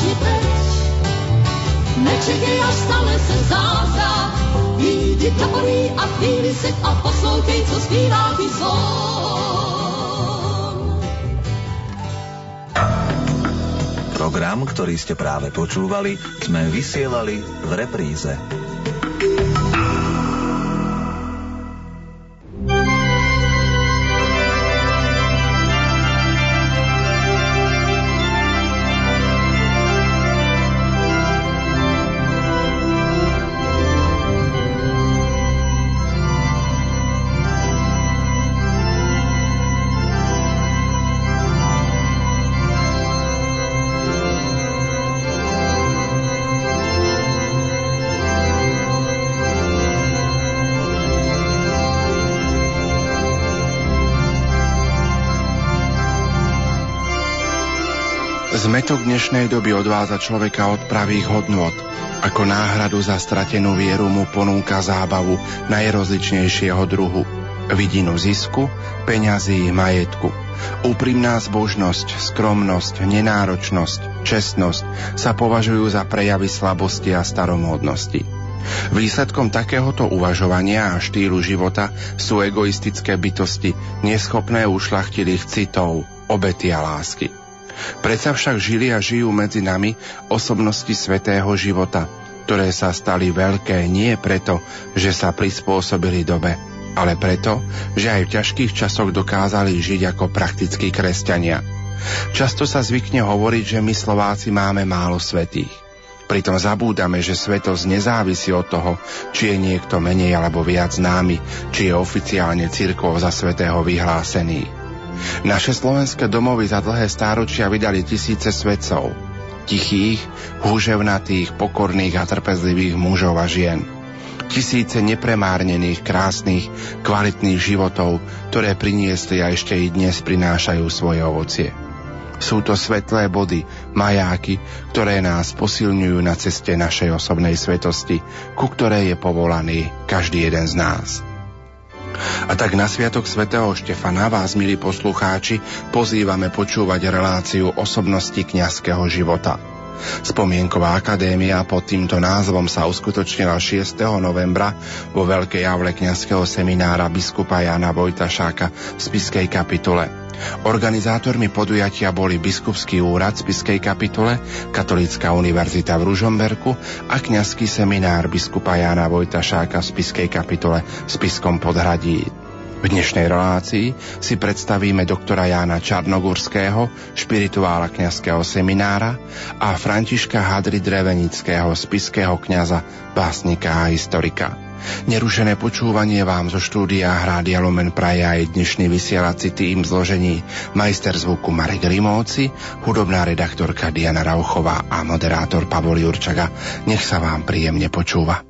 stačí teď. Nečekej, až stane se zázrak, jdi takový a chvíli se a poslouchej, co zpívá ty Program, ktorý ste práve počúvali, sme vysielali v repríze. Zmetok dnešnej doby odvádza človeka od pravých hodnôt. Ako náhradu za stratenú vieru mu ponúka zábavu najrozličnejšieho druhu. Vidinu zisku, peňazí, majetku. Úprimná zbožnosť, skromnosť, nenáročnosť, čestnosť sa považujú za prejavy slabosti a staromódnosti. Výsledkom takéhoto uvažovania a štýlu života sú egoistické bytosti, neschopné ušlachtilých citov, obety a lásky. Predsa však žili a žijú medzi nami osobnosti svetého života, ktoré sa stali veľké nie preto, že sa prispôsobili dobe, ale preto, že aj v ťažkých časoch dokázali žiť ako praktickí kresťania. Často sa zvykne hovoriť, že my Slováci máme málo svetých. Pritom zabúdame, že svetosť nezávisí od toho, či je niekto menej alebo viac známy, či je oficiálne cirkov za svetého vyhlásený. Naše slovenské domovy za dlhé stáročia vydali tisíce svedcov. Tichých, húževnatých, pokorných a trpezlivých mužov a žien. Tisíce nepremárnených, krásnych, kvalitných životov, ktoré priniesli a ešte i dnes prinášajú svoje ovocie. Sú to svetlé body, majáky, ktoré nás posilňujú na ceste našej osobnej svetosti, ku ktorej je povolaný každý jeden z nás. A tak na Sviatok svätého Štefana vás, milí poslucháči, pozývame počúvať reláciu osobnosti kňazského života. Spomienková akadémia pod týmto názvom sa uskutočnila 6. novembra vo Veľkej javle kňazského seminára biskupa Jana Vojtašáka v Spiskej kapitule. Organizátormi podujatia boli Biskupský úrad v Spiskej kapitule, Katolícka univerzita v Ružomberku a kňazský seminár biskupa Jana Vojtašáka v Spiskej kapitule v Spiskom podhradí. V dnešnej relácii si predstavíme doktora Jána Čarnogurského, špirituála kňazského seminára a Františka Hadry Drevenického, spiského kňaza, básnika a historika. Nerušené počúvanie vám zo štúdia Hrádia Lumen praje aj dnešný vysielací tým zložení majster zvuku Marek Rimóci, hudobná redaktorka Diana Rauchová a moderátor Pavol Jurčaga. Nech sa vám príjemne počúva.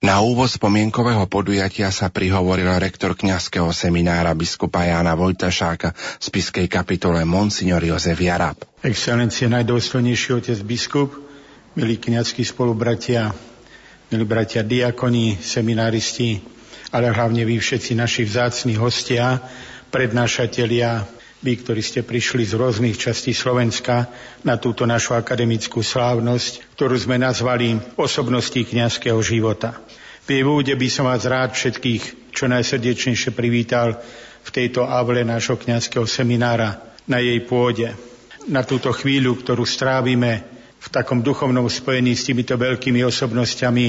Na úvod spomienkového podujatia sa prihovoril rektor kňazského seminára biskupa Jána Vojtašáka z Piskej kapitole Monsignor Jozef Jarab. Excelencie, najdôstojnejší otec biskup, milí kňazskí spolubratia, milí bratia diakoni, semináristi, ale hlavne vy všetci naši vzácni hostia, prednášatelia, vy, ktorí ste prišli z rôznych častí Slovenska na túto našu akademickú slávnosť, ktorú sme nazvali osobnosti kňazského života. V úvode by som vás rád všetkých čo najsrdečnejšie privítal v tejto avle nášho kňazského seminára na jej pôde. Na túto chvíľu, ktorú strávime v takom duchovnom spojení s týmito veľkými osobnosťami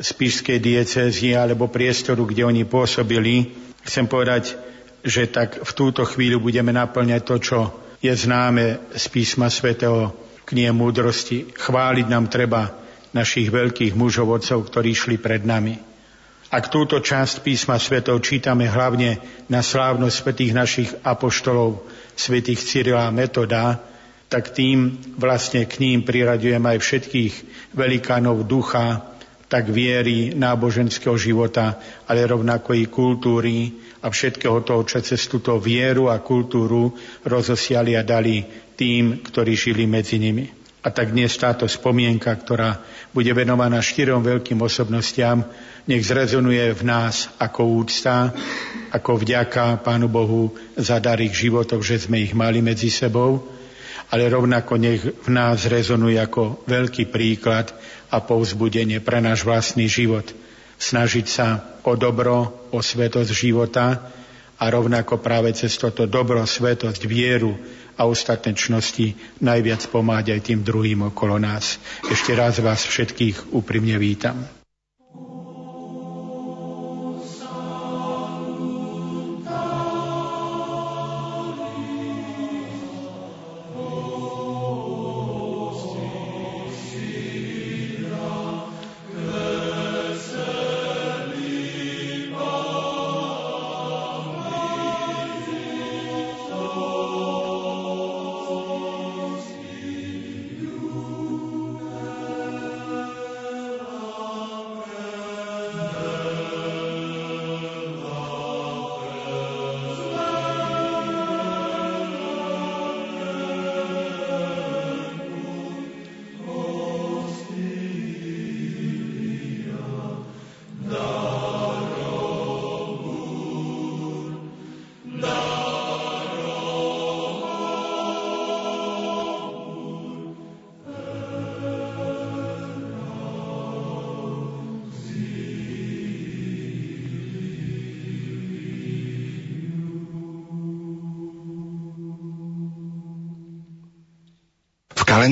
z Píšskej diecézy alebo priestoru, kde oni pôsobili, chcem povedať, že tak v túto chvíľu budeme naplňať to, čo je známe z písma svätého knie múdrosti. Chváliť nám treba našich veľkých mužov, otcov, ktorí šli pred nami. Ak túto časť písma svetov čítame hlavne na slávnosť svetých našich apoštolov, svetých Cyrila a Metoda, tak tým vlastne k ním priraďujem aj všetkých velikánov ducha, tak viery, náboženského života, ale rovnako i kultúry a všetkého toho, čo cez túto vieru a kultúru rozosiali a dali tým, ktorí žili medzi nimi. A tak dnes táto spomienka, ktorá bude venovaná štyrom veľkým osobnostiam, nech zrezonuje v nás ako úcta, ako vďaka Pánu Bohu za dar ich životov, že sme ich mali medzi sebou, ale rovnako nech v nás rezonuje ako veľký príklad a povzbudenie pre náš vlastný život. Snažiť sa o dobro, o svetosť života a rovnako práve cez toto dobro, svetosť, vieru a ostatné najviac pomáhať aj tým druhým okolo nás. Ešte raz vás všetkých úprimne vítam.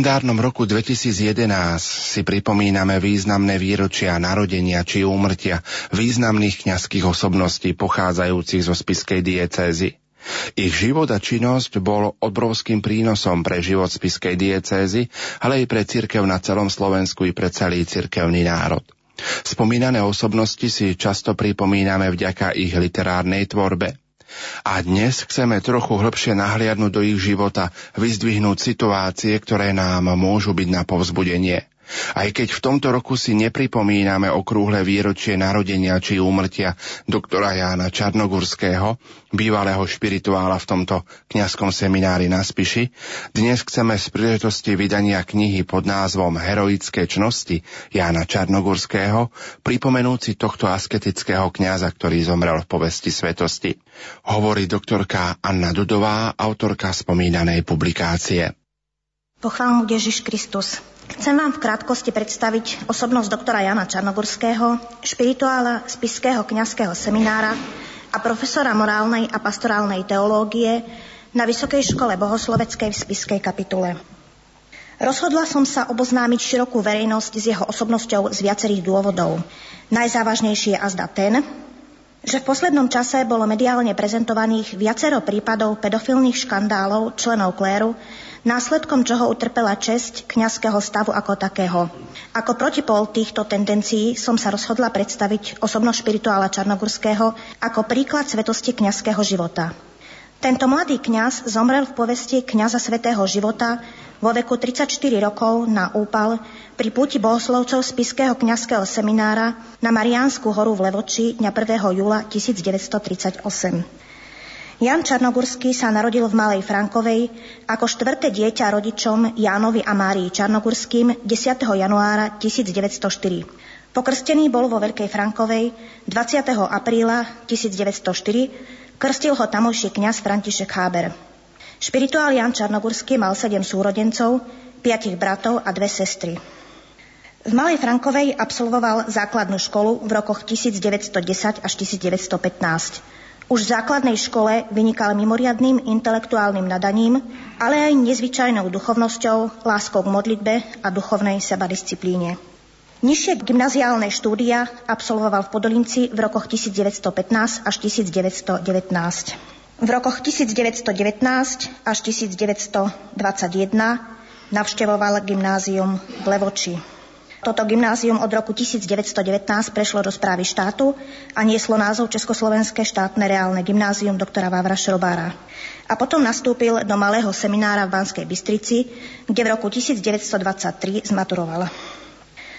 Kalendárnom roku 2011 si pripomíname významné výročia narodenia či úmrtia významných kňazských osobností pochádzajúcich zo spiskej diecézy. Ich život a činnosť bol obrovským prínosom pre život spiskej diecézy, ale aj pre cirkev na celom Slovensku i pre celý cirkevný národ. Spomínané osobnosti si často pripomíname vďaka ich literárnej tvorbe. A dnes chceme trochu hĺbšie nahliadnúť do ich života, vyzdvihnúť situácie, ktoré nám môžu byť na povzbudenie. Aj keď v tomto roku si nepripomíname okrúhle výročie narodenia či úmrtia doktora Jána Čarnogurského, bývalého špirituála v tomto kňazskom seminári na Spiši, dnes chceme z príležitosti vydania knihy pod názvom Heroické čnosti Jána Čarnogurského pripomenúť si tohto asketického kňaza, ktorý zomrel v povesti svetosti. Hovorí doktorka Anna Dudová, autorka spomínanej publikácie. Pochvál mu Ježiš Kristus. Chcem vám v krátkosti predstaviť osobnosť doktora Jana Čarnogurského, špirituála z Piského kňazského seminára a profesora morálnej a pastorálnej teológie na Vysokej škole bohosloveckej v Spiskej kapitule. Rozhodla som sa oboznámiť širokú verejnosť s jeho osobnosťou z viacerých dôvodov. Najzávažnejší je azda ten, že v poslednom čase bolo mediálne prezentovaných viacero prípadov pedofilných škandálov členov kléru, následkom čoho utrpela česť kňazského stavu ako takého. Ako protipol týchto tendencií som sa rozhodla predstaviť osobnosť špirituála Čarnogurského ako príklad svetosti kňazského života. Tento mladý kňaz zomrel v povesti kňaza svetého života vo veku 34 rokov na úpal pri púti bohoslovcov z Piského kňazského seminára na Mariánsku horu v Levoči dňa 1. júla 1938. Jan Čarnogurský sa narodil v Malej Frankovej ako štvrté dieťa rodičom Jánovi a Márii Čarnogurským 10. januára 1904. Pokrstený bol vo Veľkej Frankovej 20. apríla 1904, krstil ho tamojší kňaz František Háber. Špirituál Jan Čarnogurský mal sedem súrodencov, piatich bratov a dve sestry. V Malej Frankovej absolvoval základnú školu v rokoch 1910 až 1915. Už v základnej škole vynikal mimoriadným intelektuálnym nadaním, ale aj nezvyčajnou duchovnosťou, láskou k modlitbe a duchovnej sebadisciplíne. Nižšie gymnaziálne štúdia absolvoval v Podolinci v rokoch 1915 až 1919. V rokoch 1919 až 1921 navštevoval gymnázium v Levoči. Toto gymnázium od roku 1919 prešlo do správy štátu a nieslo názov Československé štátne reálne gymnázium doktora Vávra Šrobára. A potom nastúpil do malého seminára v Banskej Bystrici, kde v roku 1923 zmaturoval.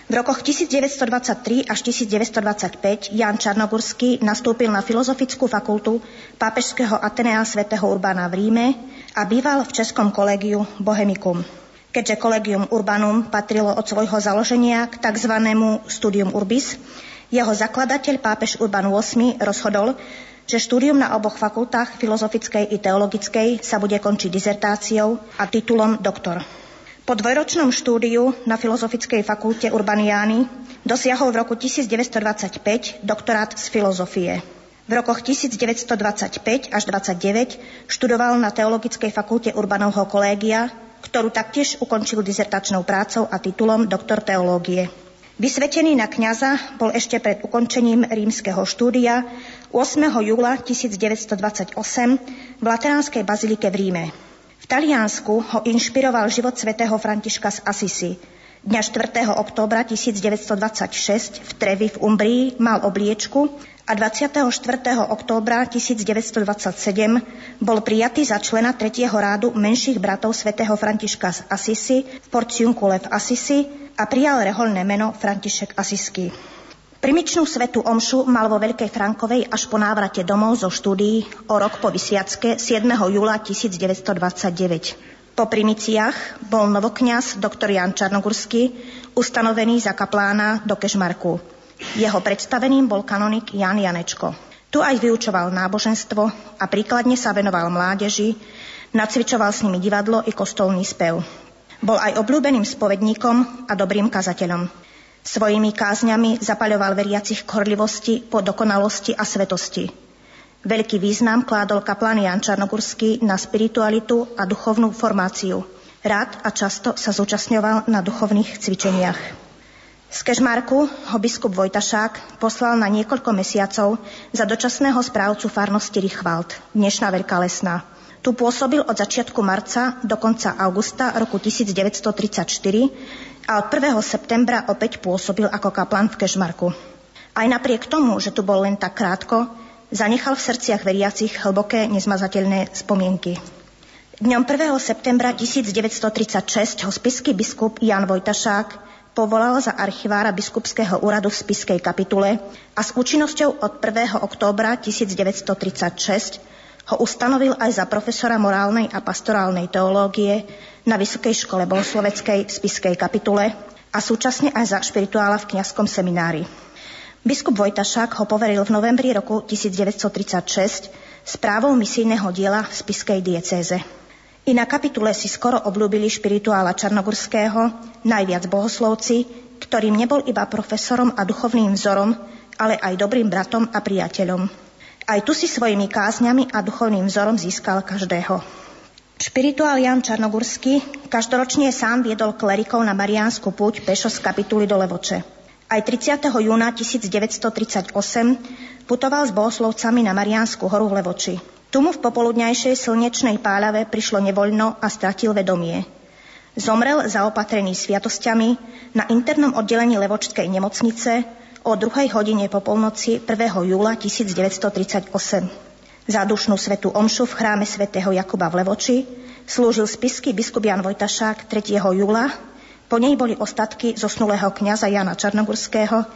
V rokoch 1923 až 1925 Jan Čarnogurský nastúpil na Filozofickú fakultu Pápežského Atenea svätého Urbana v Ríme a býval v Českom kolegiu Bohemicum. Keďže Collegium Urbanum patrilo od svojho založenia k tzv. Studium Urbis, jeho zakladateľ pápež Urban VIII rozhodol, že štúdium na oboch fakultách, filozofickej i teologickej, sa bude končiť dizertáciou a titulom doktor. Po dvojročnom štúdiu na Filozofickej fakulte Urbaniány dosiahol v roku 1925 doktorát z filozofie. V rokoch 1925 až 29 študoval na Teologickej fakulte Urbanovho kolégia, ktorú taktiež ukončil dizertačnou prácou a titulom doktor teológie. Vysvetený na kňaza bol ešte pred ukončením rímskeho štúdia 8. júla 1928 v Lateránskej bazilike v Ríme. Taliansku ho inšpiroval život svätého Františka z Asisi. Dňa 4. októbra 1926 v Trevi v Umbrii mal obliečku a 24. októbra 1927 bol prijatý za člena 3. rádu menších bratov svätého Františka z Asisi v Porciunkule v Asisi a prijal reholné meno František Asisky. Primičnú svetu omšu mal vo Veľkej Frankovej až po návrate domov zo štúdií o rok po Vysiacke 7. júla 1929. Po primiciach bol novokňaz doktor Jan Čarnogurský ustanovený za kaplána do Kešmarku. Jeho predstaveným bol kanonik Jan Janečko. Tu aj vyučoval náboženstvo a príkladne sa venoval mládeži, nacvičoval s nimi divadlo i kostolný spev. Bol aj obľúbeným spovedníkom a dobrým kazateľom. Svojimi kázňami zapaľoval veriacich k horlivosti po dokonalosti a svetosti. Veľký význam kládol kaplán Jan Čarnogurský na spiritualitu a duchovnú formáciu. Rád a často sa zúčastňoval na duchovných cvičeniach. Z Kežmarku ho biskup Vojtašák poslal na niekoľko mesiacov za dočasného správcu farnosti Richwald, dnešná Veľká lesná. Tu pôsobil od začiatku marca do konca augusta roku 1934 a od 1. septembra opäť pôsobil ako kaplan v Kešmarku. Aj napriek tomu, že tu bol len tak krátko, zanechal v srdciach veriacich hlboké, nezmazateľné spomienky. Dňom 1. septembra 1936 ho spisky biskup Jan Vojtašák povolal za archivára biskupského úradu v spiskej kapitule a s účinnosťou od 1. októbra 1936 ho ustanovil aj za profesora morálnej a pastorálnej teológie na Vysokej škole bohosloveckej v Spiskej kapitule a súčasne aj za špirituála v kňazskom seminári. Biskup Vojtašák ho poveril v novembri roku 1936 správou misijného diela v Spiskej diecéze. I na kapitule si skoro obľúbili špirituála Čarnogurského, najviac bohoslovci, ktorým nebol iba profesorom a duchovným vzorom, ale aj dobrým bratom a priateľom. Aj tu si svojimi kázňami a duchovným vzorom získal každého. Špirituál Jan Čarnogurský každoročne sám viedol klerikov na Mariánsku púť pešo z kapituly do Levoče. Aj 30. júna 1938 putoval s bohoslovcami na Mariánsku horu v Levoči. Tu mu v popoludňajšej slnečnej páľave prišlo nevoľno a stratil vedomie. Zomrel zaopatrený sviatosťami na internom oddelení Levočskej nemocnice o druhej hodine po polnoci 1. júla 1938. Zádušnú svetú omšu v chráme svätého Jakuba v Levoči slúžil spisky biskup Jan Vojtašák 3. júla. Po nej boli ostatky zosnulého kňaza Jana Čarnogurského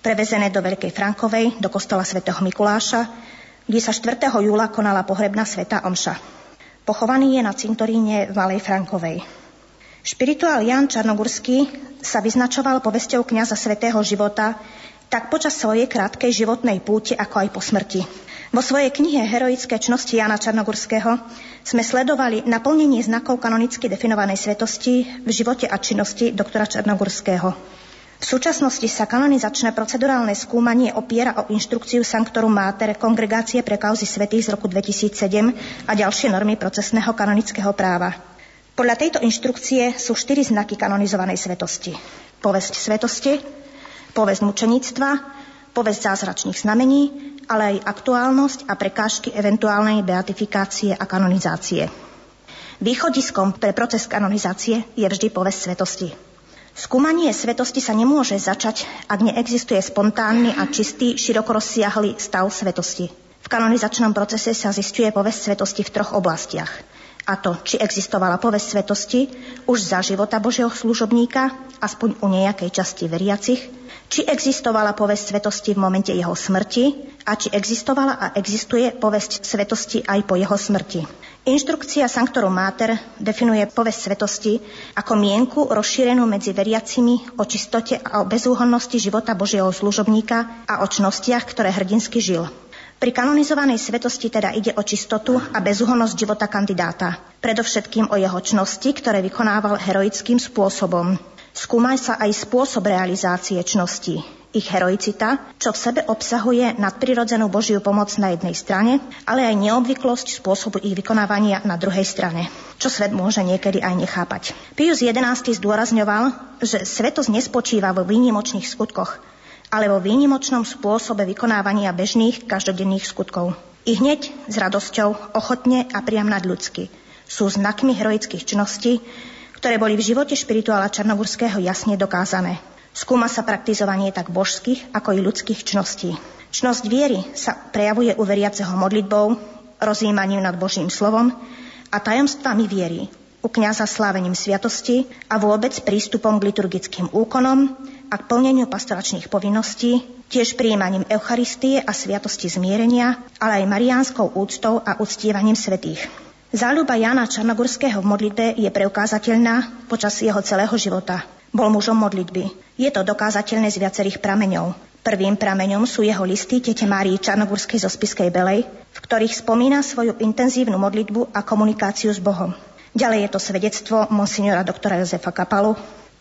prevezené do Veľkej Frankovej, do kostola svätého Mikuláša, kde sa 4. júla konala pohrebná sveta omša. Pochovaný je na cintoríne v Malej Frankovej. Špirituál Jan Čarnogurský sa vyznačoval povesťou kňaza svätého života tak počas svojej krátkej životnej púte, ako aj po smrti. Vo svojej knihe Heroické čnosti Jana Čarnogurského sme sledovali naplnenie znakov kanonicky definovanej svetosti v živote a činnosti doktora Čarnogurského. V súčasnosti sa kanonizačné procedurálne skúmanie opiera o inštrukciu Sanctorum Mater Kongregácie pre kauzy svetých z roku 2007 a ďalšie normy procesného kanonického práva. Podľa tejto inštrukcie sú štyri znaky kanonizovanej svetosti. Povesť svetosti, povesť mučeníctva, povesť zázračných znamení, ale aj aktuálnosť a prekážky eventuálnej beatifikácie a kanonizácie. Východiskom pre proces kanonizácie je vždy povesť svetosti. Skúmanie svetosti sa nemôže začať, ak neexistuje spontánny a čistý, široko rozsiahly stav svetosti. V kanonizačnom procese sa zistuje povesť svetosti v troch oblastiach. A to, či existovala povesť svetosti už za života Božieho služobníka, aspoň u nejakej časti veriacich, či existovala povesť svetosti v momente jeho smrti a či existovala a existuje povesť svetosti aj po jeho smrti. Inštrukcia Sanctorum Mater definuje povesť svetosti ako mienku rozšírenú medzi veriacimi o čistote a o bezúhonnosti života Božieho služobníka a o čnostiach, ktoré hrdinsky žil. Pri kanonizovanej svetosti teda ide o čistotu a bezúhonnosť života kandidáta. Predovšetkým o jeho čnosti, ktoré vykonával heroickým spôsobom. Skúmaj sa aj spôsob realizácie čnosti, ich heroicita, čo v sebe obsahuje nadprirodzenú Božiu pomoc na jednej strane, ale aj neobvyklosť spôsobu ich vykonávania na druhej strane, čo svet môže niekedy aj nechápať. Pius XI zdôrazňoval, že svetosť nespočíva vo výnimočných skutkoch, ale vo výnimočnom spôsobe vykonávania bežných každodenných skutkov. I hneď s radosťou, ochotne a priam nadľudsky sú znakmi heroických činností, ktoré boli v živote špirituála Čarnogurského jasne dokázané. Skúma sa praktizovanie tak božských, ako i ľudských čností. Čnosť viery sa prejavuje u veriaceho modlitbou, rozjímaním nad Božím slovom a tajomstvami viery, u kniaza slávením sviatosti a vôbec prístupom k liturgickým úkonom a k plneniu pastoračných povinností, tiež prijímaním Eucharistie a sviatosti zmierenia, ale aj mariánskou úctou a uctievaním svetých. Záľuba Jana Čarnogurského v modlitbe je preukázateľná počas jeho celého života. Bol mužom modlitby. Je to dokázateľné z viacerých prameňov. Prvým prameňom sú jeho listy tete Márii Čarnogurskej zo Spiskej Belej, v ktorých spomína svoju intenzívnu modlitbu a komunikáciu s Bohom. Ďalej je to svedectvo monsignora doktora Jozefa Kapalu,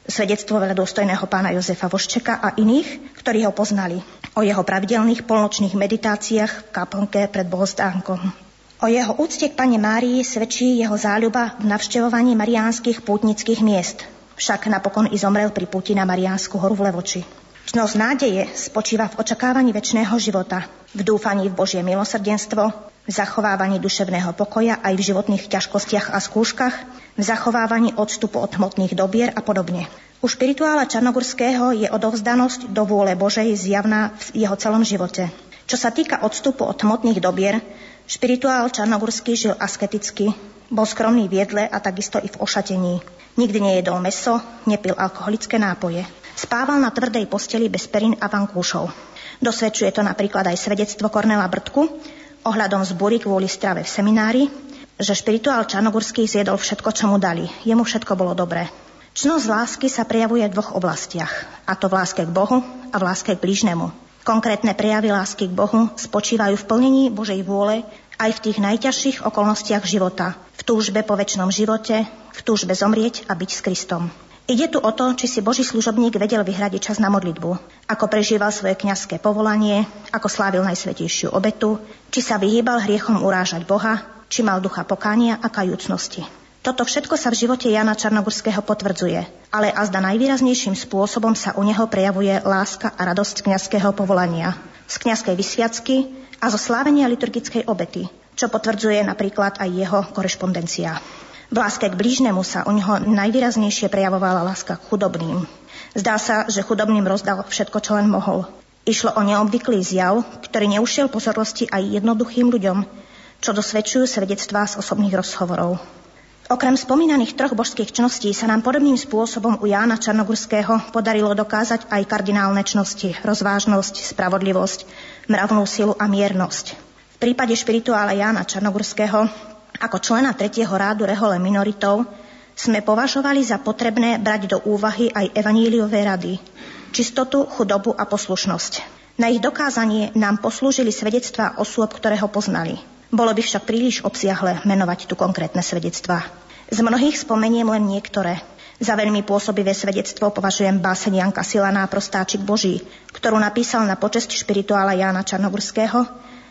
svedectvo veľadôstojného pána Jozefa Voščeka a iných, ktorí ho poznali o jeho pravidelných polnočných meditáciách v kaplnke pred bohostánkom. O jeho úcte k Pane Márii svedčí jeho záľuba v navštevovaní mariánskych pútnických miest. Však napokon i zomrel pri púti na Mariánsku horu v Levoči. Čnosť nádeje spočíva v očakávaní väčšného života, v dúfaní v Božie milosrdenstvo, v zachovávaní duševného pokoja aj v životných ťažkostiach a skúškach, v zachovávaní odstupu od hmotných dobier a podobne. U špirituála Čarnogurského je odovzdanosť do vôle Božej zjavná v jeho celom živote. Čo sa týka odstupu od hmotných dobier, Špirituál Čarnogurský žil asketicky, bol skromný v jedle a takisto i v ošatení. Nikdy nejedol meso, nepil alkoholické nápoje. Spával na tvrdej posteli bez perín a vankúšov. Dosvedčuje to napríklad aj svedectvo Kornela Brtku ohľadom zbúry kvôli strave v seminári, že špirituál Čarnogurský zjedol všetko, čo mu dali. Jemu všetko bolo dobré. Čnosť lásky sa prejavuje v dvoch oblastiach, a to v láske k Bohu a v láske k blížnemu. Konkrétne prejavy lásky k Bohu spočívajú v plnení Božej vôle aj v tých najťažších okolnostiach života, v túžbe po väčšnom živote, v túžbe zomrieť a byť s Kristom. Ide tu o to, či si Boží služobník vedel vyhradiť čas na modlitbu, ako prežíval svoje kňazské povolanie, ako slávil najsvetejšiu obetu, či sa vyhýbal hriechom urážať Boha, či mal ducha pokánia a kajúcnosti. Toto všetko sa v živote Jana Čarnogurského potvrdzuje, ale azda najvýraznejším spôsobom sa u neho prejavuje láska a radosť kňazského povolania, z kňazskej vysviacky a zo slávenia liturgickej obety, čo potvrdzuje napríklad aj jeho korešpondencia. V láske k blížnemu sa u neho najvýraznejšie prejavovala láska k chudobným. Zdá sa, že chudobným rozdal všetko, čo len mohol. Išlo o neobvyklý zjav, ktorý neušiel pozornosti aj jednoduchým ľuďom, čo dosvedčujú svedectvá z osobných rozhovorov. Okrem spomínaných troch božských čností sa nám podobným spôsobom u Jána Čarnogurského podarilo dokázať aj kardinálne čnosti, rozvážnosť, spravodlivosť, mravnú silu a miernosť. V prípade špirituála Jána Čarnogurského ako člena tretieho rádu rehole minoritov sme považovali za potrebné brať do úvahy aj evaníliové rady, čistotu, chudobu a poslušnosť. Na ich dokázanie nám poslúžili svedectvá osôb, ktoré ho poznali – bolo by však príliš obsiahle menovať tu konkrétne svedectvá. Z mnohých spomeniem len niektoré. Za veľmi pôsobivé svedectvo považujem báseň Janka Silaná Prostáčik Boží, ktorú napísal na počesť špirituála Jána Čarnogurského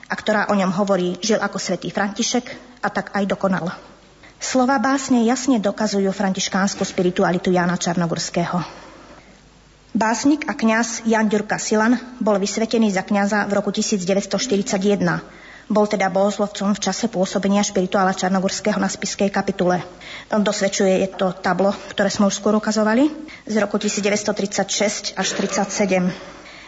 a ktorá o ňom hovorí, žil ako svätý František a tak aj dokonal. Slova básne jasne dokazujú františkánsku spiritualitu Jána Čarnogurského. Básnik a kňaz Jan Ďurka Silan bol vysvetený za kňaza v roku 1941 bol teda bohoslovcom v čase pôsobenia špirituála Čarnogurského na spiskej kapitule. Dosvedčuje je to tablo, ktoré sme už skôr ukazovali, z roku 1936 až 37.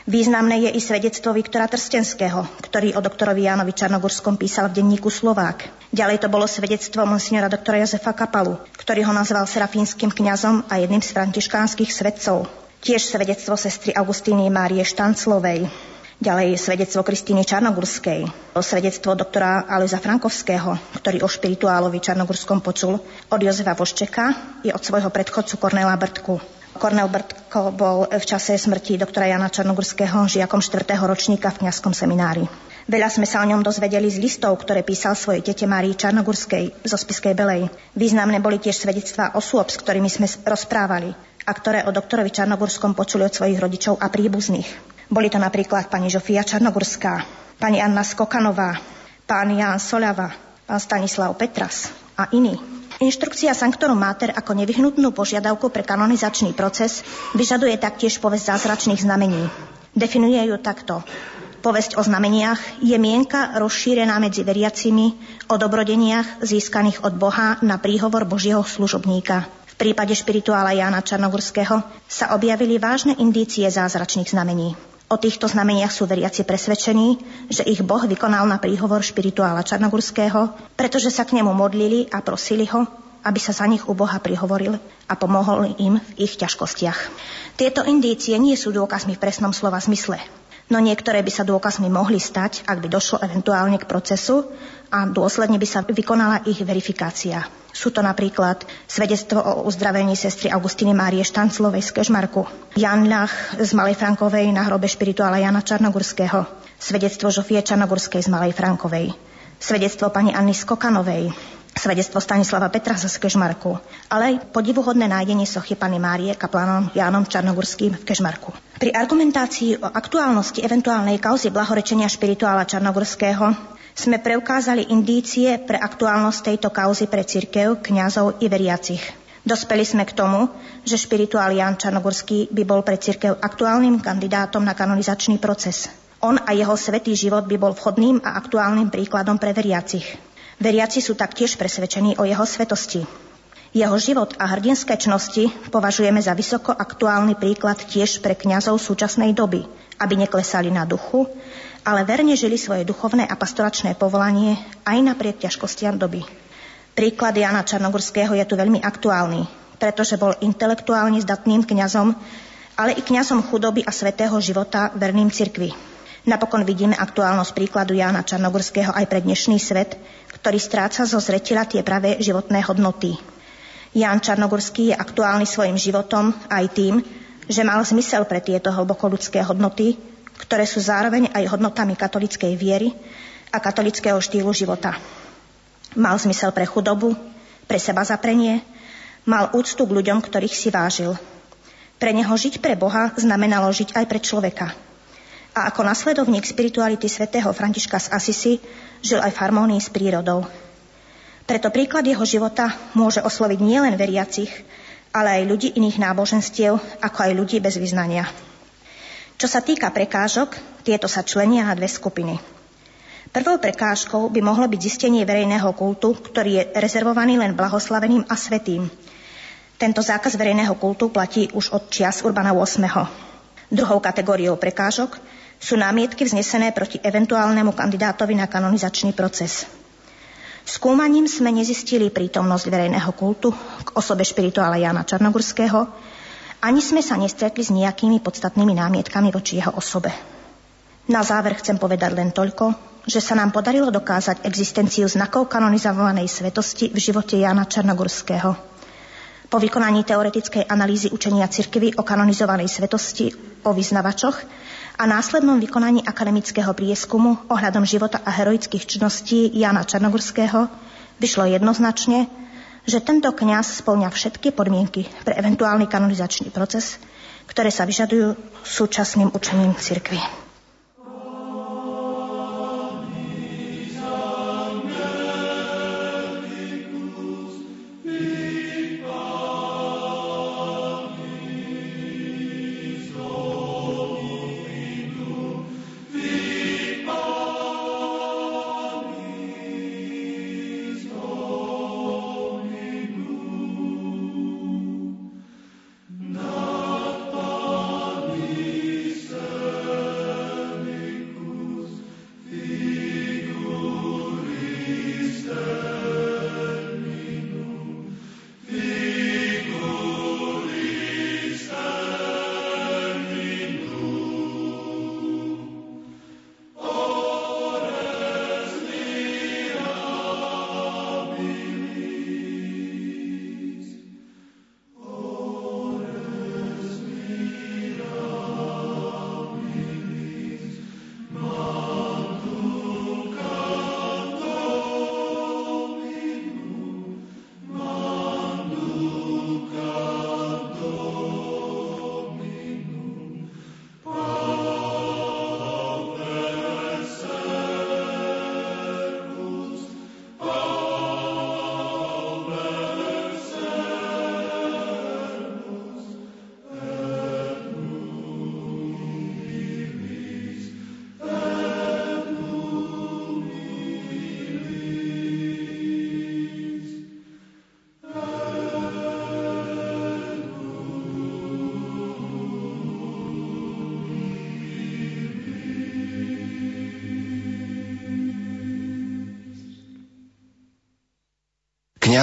Významné je i svedectvo Viktora Trstenského, ktorý o doktorovi Jánovi Čarnogurskom písal v denníku Slovák. Ďalej to bolo svedectvo monsignora doktora Jozefa Kapalu, ktorý ho nazval serafínskym kňazom a jedným z františkánskych svedcov. Tiež svedectvo sestry Augustíny Márie Štanclovej. Ďalej svedectvo Kristýny Čarnogurskej, svedectvo doktora Aloisa Frankovského, ktorý o špirituálovi Čarnogurskom počul od Jozefa Voščeka i od svojho predchodcu Kornela Brtku. Kornel Brtko bol v čase smrti doktora Jana Čarnogurského žiakom 4. ročníka v kňazskom seminári. Veľa sme sa o ňom dozvedeli z listov, ktoré písal svojej tete Márii Čarnogurskej zo Spiskej Belej. Významné boli tiež svedectvá osôb, s ktorými sme rozprávali a ktoré o doktorovi Čarnogurskom počuli od svojich rodičov a príbuzných. Boli to napríklad pani Žofia Čarnogurská, pani Anna Skokanová, pán Jan Soľava, pán Stanislav Petras a iní. Inštrukcia Sanctorum Mater ako nevyhnutnú požiadavku pre kanonizačný proces vyžaduje taktiež povesť zázračných znamení. Definuje ju takto. Povesť o znameniach je mienka rozšírená medzi veriacimi o dobrodeniach získaných od Boha na príhovor Božieho služobníka. V prípade špirituála Jána Čarnogurského sa objavili vážne indície zázračných znamení. O týchto znameniach sú veriaci presvedčení, že ich Boh vykonal na príhovor špirituála Čarnogurského, pretože sa k nemu modlili a prosili ho, aby sa za nich u Boha prihovoril a pomohol im v ich ťažkostiach. Tieto indície nie sú dôkazmi v presnom slova zmysle, no niektoré by sa dôkazmi mohli stať, ak by došlo eventuálne k procesu a dôsledne by sa vykonala ich verifikácia. Sú to napríklad svedectvo o uzdravení sestry Augustiny Márie Štanclovej z Kežmarku, Jan Lach z Malej Frankovej na hrobe špirituála Jana Čarnogurského, svedectvo Žofie Čarnogurskej z Malej Frankovej, svedectvo pani Anny Skokanovej, svedectvo Stanislava Petra z Kežmarku, ale aj podivuhodné nájdenie sochy Pany Márie kaplánom Jánom Čarnogurským v Kežmarku. Pri argumentácii o aktuálnosti eventuálnej kauzy blahorečenia špirituála Čarnogurského sme preukázali indície pre aktuálnosť tejto kauzy pre cirkev, kňazov i veriacich. Dospeli sme k tomu, že špirituál Jan Čarnogorský by bol pre cirkev aktuálnym kandidátom na kanonizačný proces. On a jeho svetý život by bol vhodným a aktuálnym príkladom pre veriacich. Veriaci sú taktiež presvedčení o jeho svetosti. Jeho život a hrdinské čnosti považujeme za vysoko aktuálny príklad tiež pre kňazov súčasnej doby, aby neklesali na duchu, ale verne žili svoje duchovné a pastoračné povolanie aj napriek ťažkostiam doby. Príklad Jana Čarnogorského je tu veľmi aktuálny, pretože bol intelektuálne zdatným kňazom, ale i kňazom chudoby a svetého života verným cirkvi. Napokon vidíme aktuálnosť príkladu Jana Čarnogorského aj pre dnešný svet, ktorý stráca zo zretila tie pravé životné hodnoty. Ján Čarnogorský je aktuálny svojim životom aj tým, že mal zmysel pre tieto hlboko ľudské hodnoty, ktoré sú zároveň aj hodnotami katolickej viery a katolického štýlu života. Mal zmysel pre chudobu, pre seba zaprenie, mal úctu k ľuďom, ktorých si vážil. Pre neho žiť pre Boha znamenalo žiť aj pre človeka. A ako nasledovník spirituality svätého Františka z Asisi žil aj v harmónii s prírodou. Preto príklad jeho života môže osloviť nielen veriacich, ale aj ľudí iných náboženstiev, ako aj ľudí bez vyznania. Čo sa týka prekážok, tieto sa členia na dve skupiny. Prvou prekážkou by mohlo byť zistenie verejného kultu, ktorý je rezervovaný len blahoslaveným a svetým. Tento zákaz verejného kultu platí už od čias Urbana VIII. Druhou kategóriou prekážok sú námietky vznesené proti eventuálnemu kandidátovi na kanonizačný proces. Skúmaním sme nezistili prítomnosť verejného kultu k osobe špirituála Jana Čarnogurského, ani sme sa nestretli s nejakými podstatnými námietkami voči jeho osobe. Na záver chcem povedať len toľko, že sa nám podarilo dokázať existenciu znakov kanonizovanej svetosti v živote Jana Čarnogurského. Po vykonaní teoretickej analýzy učenia cirkvy o kanonizovanej svetosti o vyznavačoch a následnom vykonaní akademického prieskumu ohľadom života a heroických činností Jana Čarnogurského vyšlo jednoznačne, že tento kňaz splňa všetky podmienky pre eventuálny kanonizačný proces, ktoré sa vyžadujú súčasným učením cirkvy.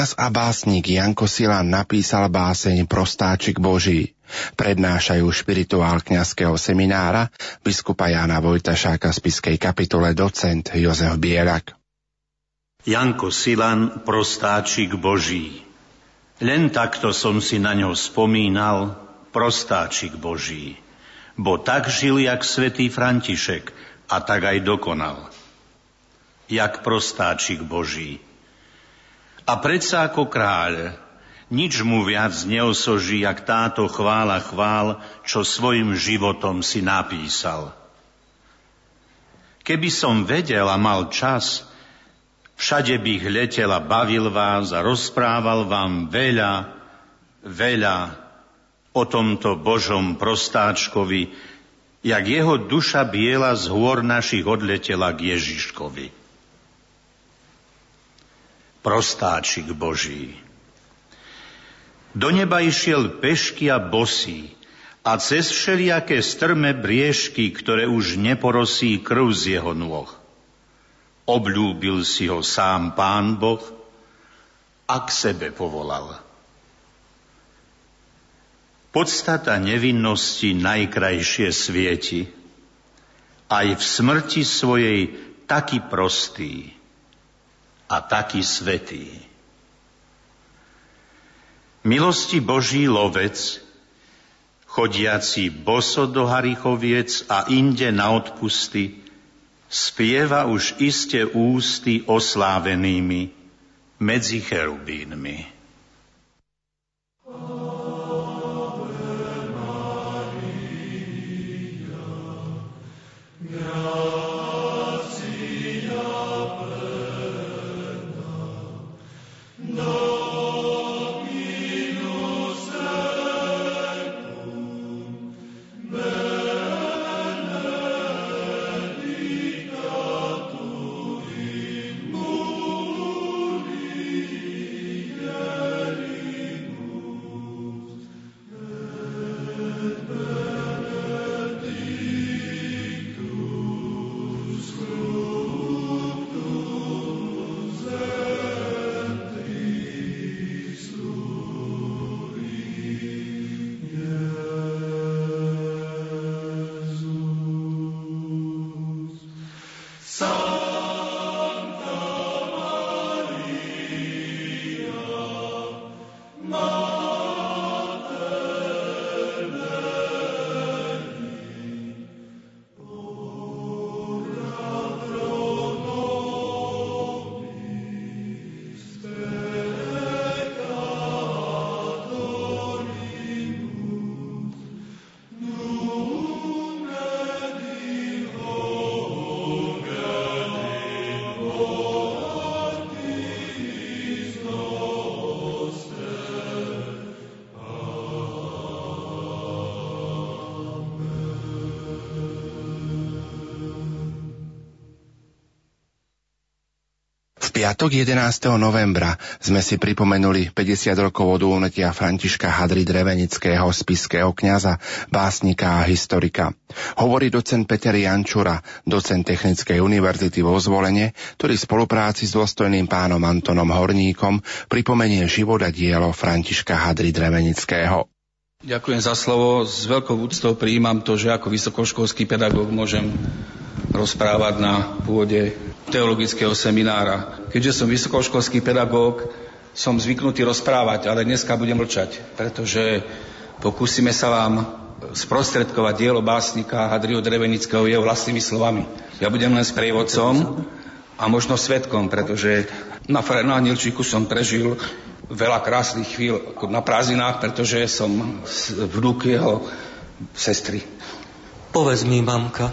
Kňaz a básnik Janko Silan napísal báseň Prostáčik Boží. Prednášajú špirituál kňazského seminára biskupa Jána Vojtašáka z Piskej kapitule docent Jozef Bielak. Janko Silan, prostáčik Boží. Len takto som si na ňo spomínal, prostáčik Boží. Bo tak žil, jak svätý František, a tak aj dokonal. Jak prostáčik Boží a predsa ako kráľ, nič mu viac neosoží, jak táto chvála chvál, čo svojim životom si napísal. Keby som vedel a mal čas, všade bych letel a bavil vás a rozprával vám veľa, veľa o tomto Božom prostáčkovi, jak jeho duša biela z hôr našich odletela k Ježiškovi prostáčik Boží. Do neba išiel pešky a bosí a cez všelijaké strme briežky, ktoré už neporosí krv z jeho nôh. Obľúbil si ho sám pán Boh a k sebe povolal. Podstata nevinnosti najkrajšie svieti, aj v smrti svojej taký prostý, a taký svetý. Milosti Boží lovec, chodiaci boso do Harichoviec a inde na odpusty, spieva už iste ústy oslávenými medzi cherubínmi. Piatok 11. novembra sme si pripomenuli 50 rokov od únetia Františka Hadry Drevenického, spiského kňaza, básnika a historika. Hovorí docent Peter Jančura, docent Technickej univerzity vo Zvolenie, ktorý v spolupráci s dôstojným pánom Antonom Horníkom pripomenie život a dielo Františka Hadry Drevenického. Ďakujem za slovo. S veľkou úctou prijímam to, že ako vysokoškolský pedagóg môžem rozprávať na pôde teologického seminára. Keďže som vysokoškolský pedagóg, som zvyknutý rozprávať, ale dneska budem mlčať, pretože pokúsime sa vám sprostredkovať dielo básnika Hadriho Drevenického jeho vlastnými slovami. Ja budem len sprievodcom a možno svetkom, pretože na Farena Nilčíku som prežil veľa krásnych chvíľ na prázdninách, pretože som vnúk jeho sestry. Povedz mi, mamka,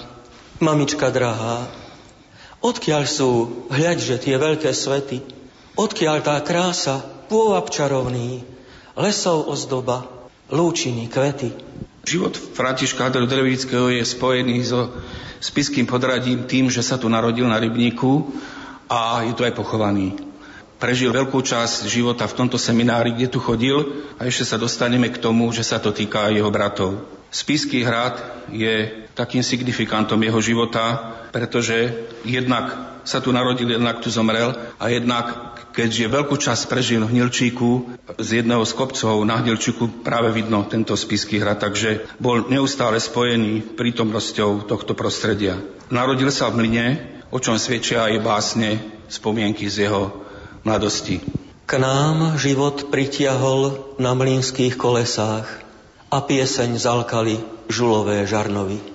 mamička drahá, Odkiaľ sú, hľadže, tie veľké svety, odkiaľ tá krása, pôvab čarovný, lesov ozdoba, lúčiny, kvety. Život Františka Hadru Drevického je spojený so spiským podradím tým, že sa tu narodil na Rybníku a je tu aj pochovaný. Prežil veľkú časť života v tomto seminári, kde tu chodil a ešte sa dostaneme k tomu, že sa to týka aj jeho bratov. Spisky hrad je takým signifikantom jeho života, pretože jednak sa tu narodil, jednak tu zomrel a jednak, keďže veľkú časť prežil v Hnilčíku, z jedného z kopcov na Hnilčíku práve vidno tento spisky hrad, takže bol neustále spojený prítomnosťou tohto prostredia. Narodil sa v Mline, o čom svedčia aj básne, spomienky z jeho mladosti. K nám život pritiahol na mlínskych kolesách a pieseň zalkali žulové žarnovi.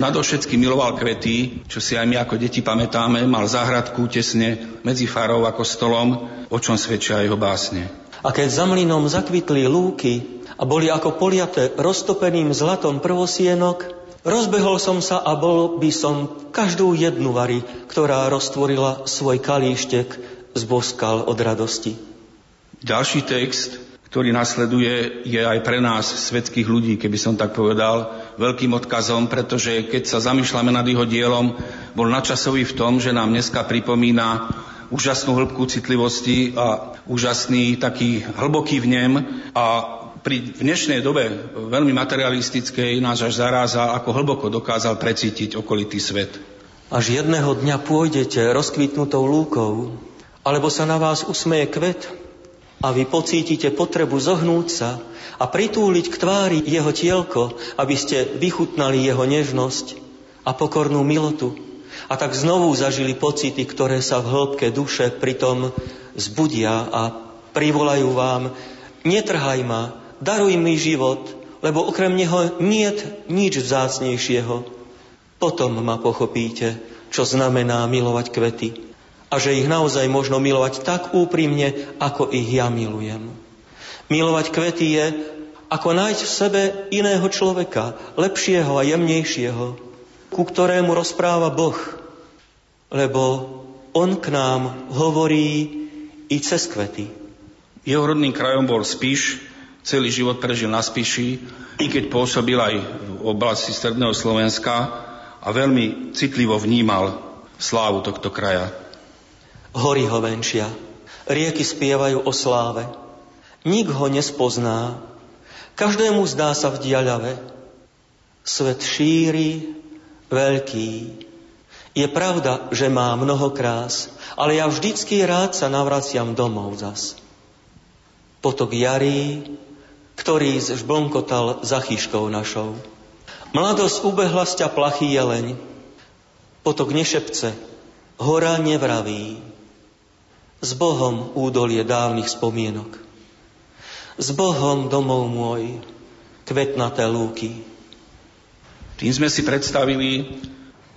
Nadovšetky miloval kvety, čo si aj my ako deti pamätáme, mal záhradku tesne medzi farou a kostolom, o čom svedčia jeho básne. A keď za mlynom zakvitli lúky a boli ako poliate roztopeným zlatom prvosienok, rozbehol som sa a bol by som každú jednu vary, ktorá roztvorila svoj kalíštek, zboskal od radosti. Ďalší text ktorý nasleduje, je aj pre nás, svetských ľudí, keby som tak povedal, veľkým odkazom, pretože keď sa zamýšľame nad jeho dielom, bol nadčasový v tom, že nám dneska pripomína úžasnú hĺbku citlivosti a úžasný taký hlboký vnem a pri dnešnej dobe veľmi materialistickej nás až zaráza, ako hlboko dokázal precítiť okolitý svet. Až jedného dňa pôjdete rozkvitnutou lúkou, alebo sa na vás usmeje kvet, a vy pocítite potrebu zohnúť sa a pritúliť k tvári jeho tielko, aby ste vychutnali jeho nežnosť a pokornú milotu. A tak znovu zažili pocity, ktoré sa v hĺbke duše pritom zbudia a privolajú vám Netrhaj ma, daruj mi život, lebo okrem neho niet nič vzácnejšieho. Potom ma pochopíte, čo znamená milovať kvety a že ich naozaj možno milovať tak úprimne, ako ich ja milujem. Milovať kvety je ako nájsť v sebe iného človeka, lepšieho a jemnejšieho, ku ktorému rozpráva Boh, lebo On k nám hovorí i cez kvety. Jeho rodným krajom bol Spiš, celý život prežil na Spiši, i keď pôsobil aj v oblasti Stredného Slovenska a veľmi citlivo vnímal slávu tohto kraja. Hory ho venčia, rieky spievajú o sláve. Nik ho nespozná, každému zdá sa v diaľave. Svet šíri, veľký. Je pravda, že má mnoho krás, ale ja vždycky rád sa navraciam domov zas. Potok jarí, ktorý zžblnkotal za chyškou našou. Mladosť ubehla z plachý jeleň, potok nešepce, hora nevraví. S Bohom údolie dávnych spomienok. S Bohom domov môj, kvetnaté lúky. Tým sme si predstavili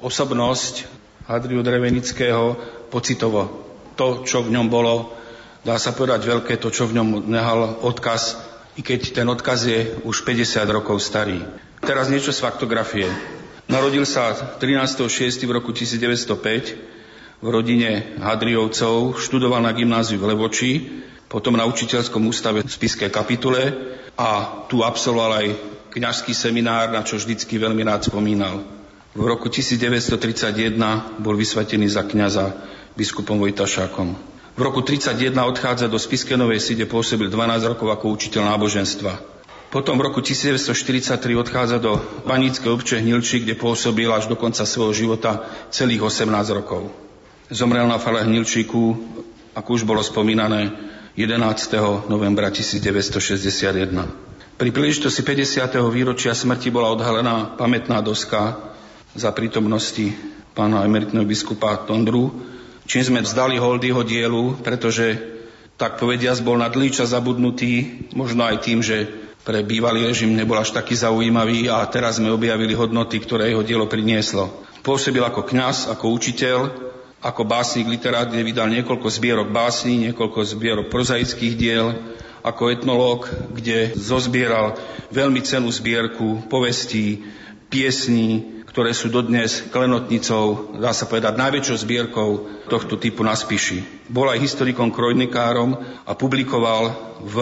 osobnosť Hadriu Drevenického pocitovo. To, čo v ňom bolo, dá sa povedať veľké, to, čo v ňom nehal odkaz, i keď ten odkaz je už 50 rokov starý. Teraz niečo z faktografie. Narodil sa 13.6. v roku 1905 v rodine Hadriovcov, študoval na gymnáziu v Levoči, potom na učiteľskom ústave v Spiskej kapitule a tu absolvoval aj kňažský seminár, na čo vždycky veľmi rád spomínal. V roku 1931 bol vysvetený za kňaza biskupom Vojtašákom. V roku 31 odchádza do Spiske Novej Si, kde pôsobil 12 rokov ako učiteľ náboženstva. Potom v roku 1943 odchádza do Paníckej obče Hnilči, kde pôsobil až do konca svojho života celých 18 rokov. Zomrel na fale Hnilčíku, ako už bolo spomínané, 11. novembra 1961. Pri príležitosti 50. výročia smrti bola odhalená pamätná doska za prítomnosti pána emeritného biskupa Tondru, čím sme vzdali hold jeho dielu, pretože tak povediac bol na dlhý čas zabudnutý, možno aj tým, že pre bývalý režim nebol až taký zaujímavý a teraz sme objavili hodnoty, ktoré jeho dielo prinieslo. Pôsobil ako kňaz, ako učiteľ, ako básnik, literát, kde vydal niekoľko zbierok básní, niekoľko zbierok prozaických diel, ako etnológ, kde zozbieral veľmi cenú zbierku povestí, piesní, ktoré sú dodnes klenotnicou, dá sa povedať, najväčšou zbierkou tohto typu na Spiši. Bol aj historikom, krojnikárom a publikoval v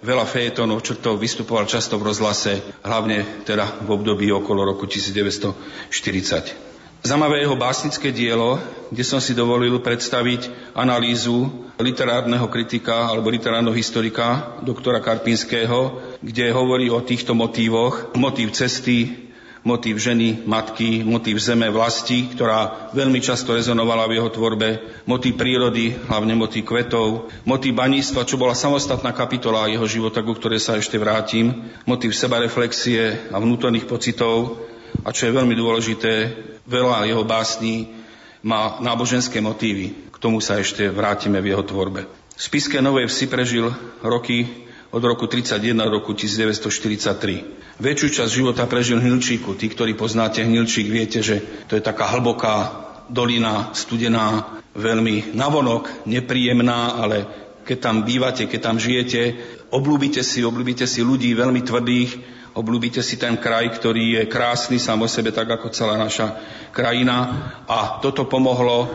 veľa fejetónov, črtov, vystupoval často v rozhlase, hlavne teda v období okolo roku 1940. Zamavé jeho básnické dielo, kde som si dovolil predstaviť analýzu literárneho kritika alebo literárneho historika doktora Karpinského, kde hovorí o týchto motívoch. Motív cesty, motív ženy, matky, motív zeme, vlasti, ktorá veľmi často rezonovala v jeho tvorbe, motív prírody, hlavne motív kvetov, motív baníctva, čo bola samostatná kapitola jeho života, ku ktorej sa ešte vrátim, motív sebareflexie a vnútorných pocitov a čo je veľmi dôležité, veľa jeho básní má náboženské motívy. K tomu sa ešte vrátime v jeho tvorbe. V spiske Novej Vsi prežil roky od roku 31 do roku 1943. Väčšiu časť života prežil Hnilčíku. Tí, ktorí poznáte Hnilčík, viete, že to je taká hlboká dolina, studená, veľmi navonok, nepríjemná, ale keď tam bývate, keď tam žijete, oblúbite si, oblúbite si ľudí veľmi tvrdých, oblúbite si ten kraj, ktorý je krásny sám o sebe, tak ako celá naša krajina. A toto pomohlo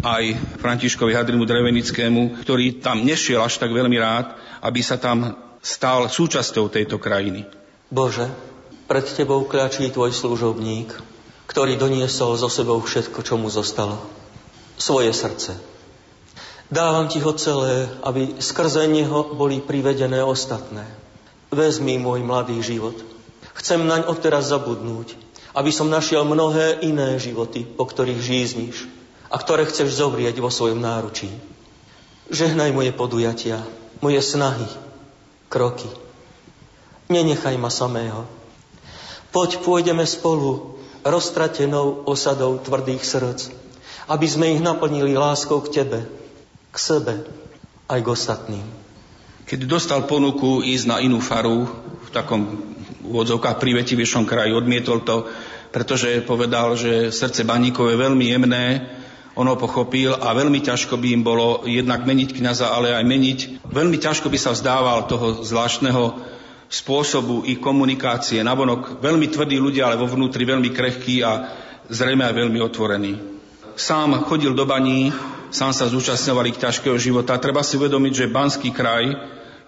aj Františkovi Hadrimu Drevenickému, ktorý tam nešiel až tak veľmi rád, aby sa tam stal súčasťou tejto krajiny. Bože, pred Tebou kľačí Tvoj služobník, ktorý doniesol zo sebou všetko, čo mu zostalo. Svoje srdce. Dávam Ti ho celé, aby skrze neho boli privedené ostatné. Vezmi môj mladý život. Chcem naň odteraz zabudnúť, aby som našiel mnohé iné životy, po ktorých žízniš a ktoré chceš zovrieť vo svojom náručí. Žehnaj moje podujatia, moje snahy, kroky. Nenechaj ma samého. Poď, pôjdeme spolu roztratenou osadou tvrdých srdc, aby sme ich naplnili láskou k Tebe, k sebe, aj k ostatným. Keď dostal ponuku ísť na inú faru v takom úvodzovkách privetivejšom kraji, odmietol to, pretože povedal, že srdce baníkov je veľmi jemné on ho pochopil a veľmi ťažko by im bolo jednak meniť kniaza, ale aj meniť. Veľmi ťažko by sa vzdával toho zvláštneho spôsobu ich komunikácie. Navonok veľmi tvrdí ľudia, ale vo vnútri veľmi krehkí a zrejme aj veľmi otvorení. Sám chodil do baní, sám sa zúčastňovali k ťažkého života. Treba si uvedomiť, že Banský kraj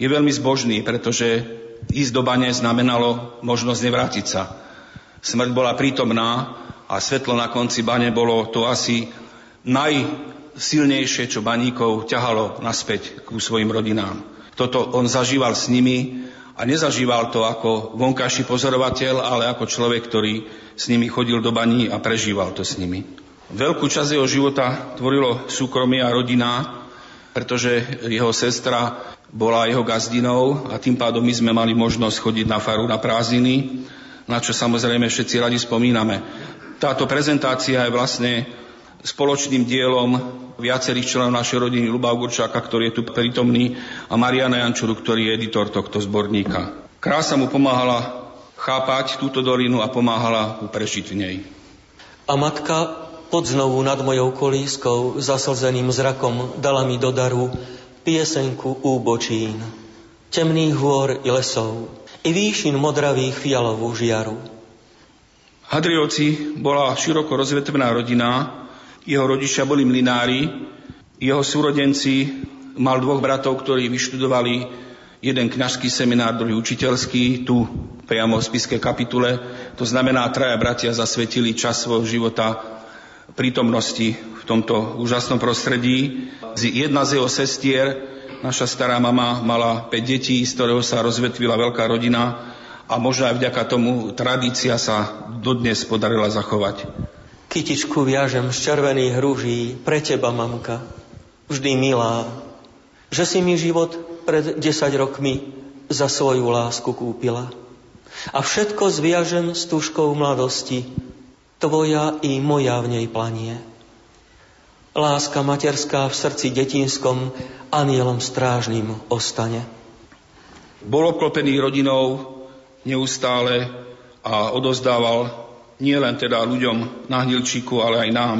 je veľmi zbožný, pretože ísť do bane znamenalo možnosť nevrátiť sa. Smrť bola prítomná a svetlo na konci bane bolo to asi najsilnejšie, čo baníkov ťahalo naspäť ku svojim rodinám. Toto on zažíval s nimi a nezažíval to ako vonkajší pozorovateľ, ale ako človek, ktorý s nimi chodil do baní a prežíval to s nimi. Veľkú časť jeho života tvorilo súkromie a rodina, pretože jeho sestra bola jeho gazdinou a tým pádom my sme mali možnosť chodiť na faru na prázdniny, na čo samozrejme všetci radi spomíname. Táto prezentácia je vlastne spoločným dielom viacerých členov našej rodiny Luba Ugurčáka, ktorý je tu prítomný, a Mariana Jančuru, ktorý je editor tohto zborníka. Krása mu pomáhala chápať túto dolinu a pomáhala mu prežiť v nej. A matka pod znovu nad mojou kolískou zaslzeným zrakom dala mi do daru piesenku úbočín, temných hôr i lesov, i výšin modravých fialovú žiaru. Hadriovci bola široko rozvetvená rodina, jeho rodičia boli mlinári, jeho súrodenci mal dvoch bratov, ktorí vyštudovali jeden kňažský seminár, druhý učiteľský, tu priamo v spiskej kapitule. To znamená, traja bratia zasvetili čas svojho života prítomnosti v tomto úžasnom prostredí. Jedna z jeho sestier, naša stará mama, mala 5 detí, z ktorého sa rozvetvila veľká rodina a možno aj vďaka tomu tradícia sa dodnes podarila zachovať. Kytičku viažem z červených rúží pre teba, mamka, vždy milá, že si mi život pred 10 rokmi za svoju lásku kúpila. A všetko zviažem s tuškou mladosti, tvoja i moja v nej planie. Láska materská v srdci detinskom anielom strážnym ostane. Bol obklopený rodinou neustále a odozdával nielen teda ľuďom na Hnilčíku, ale aj nám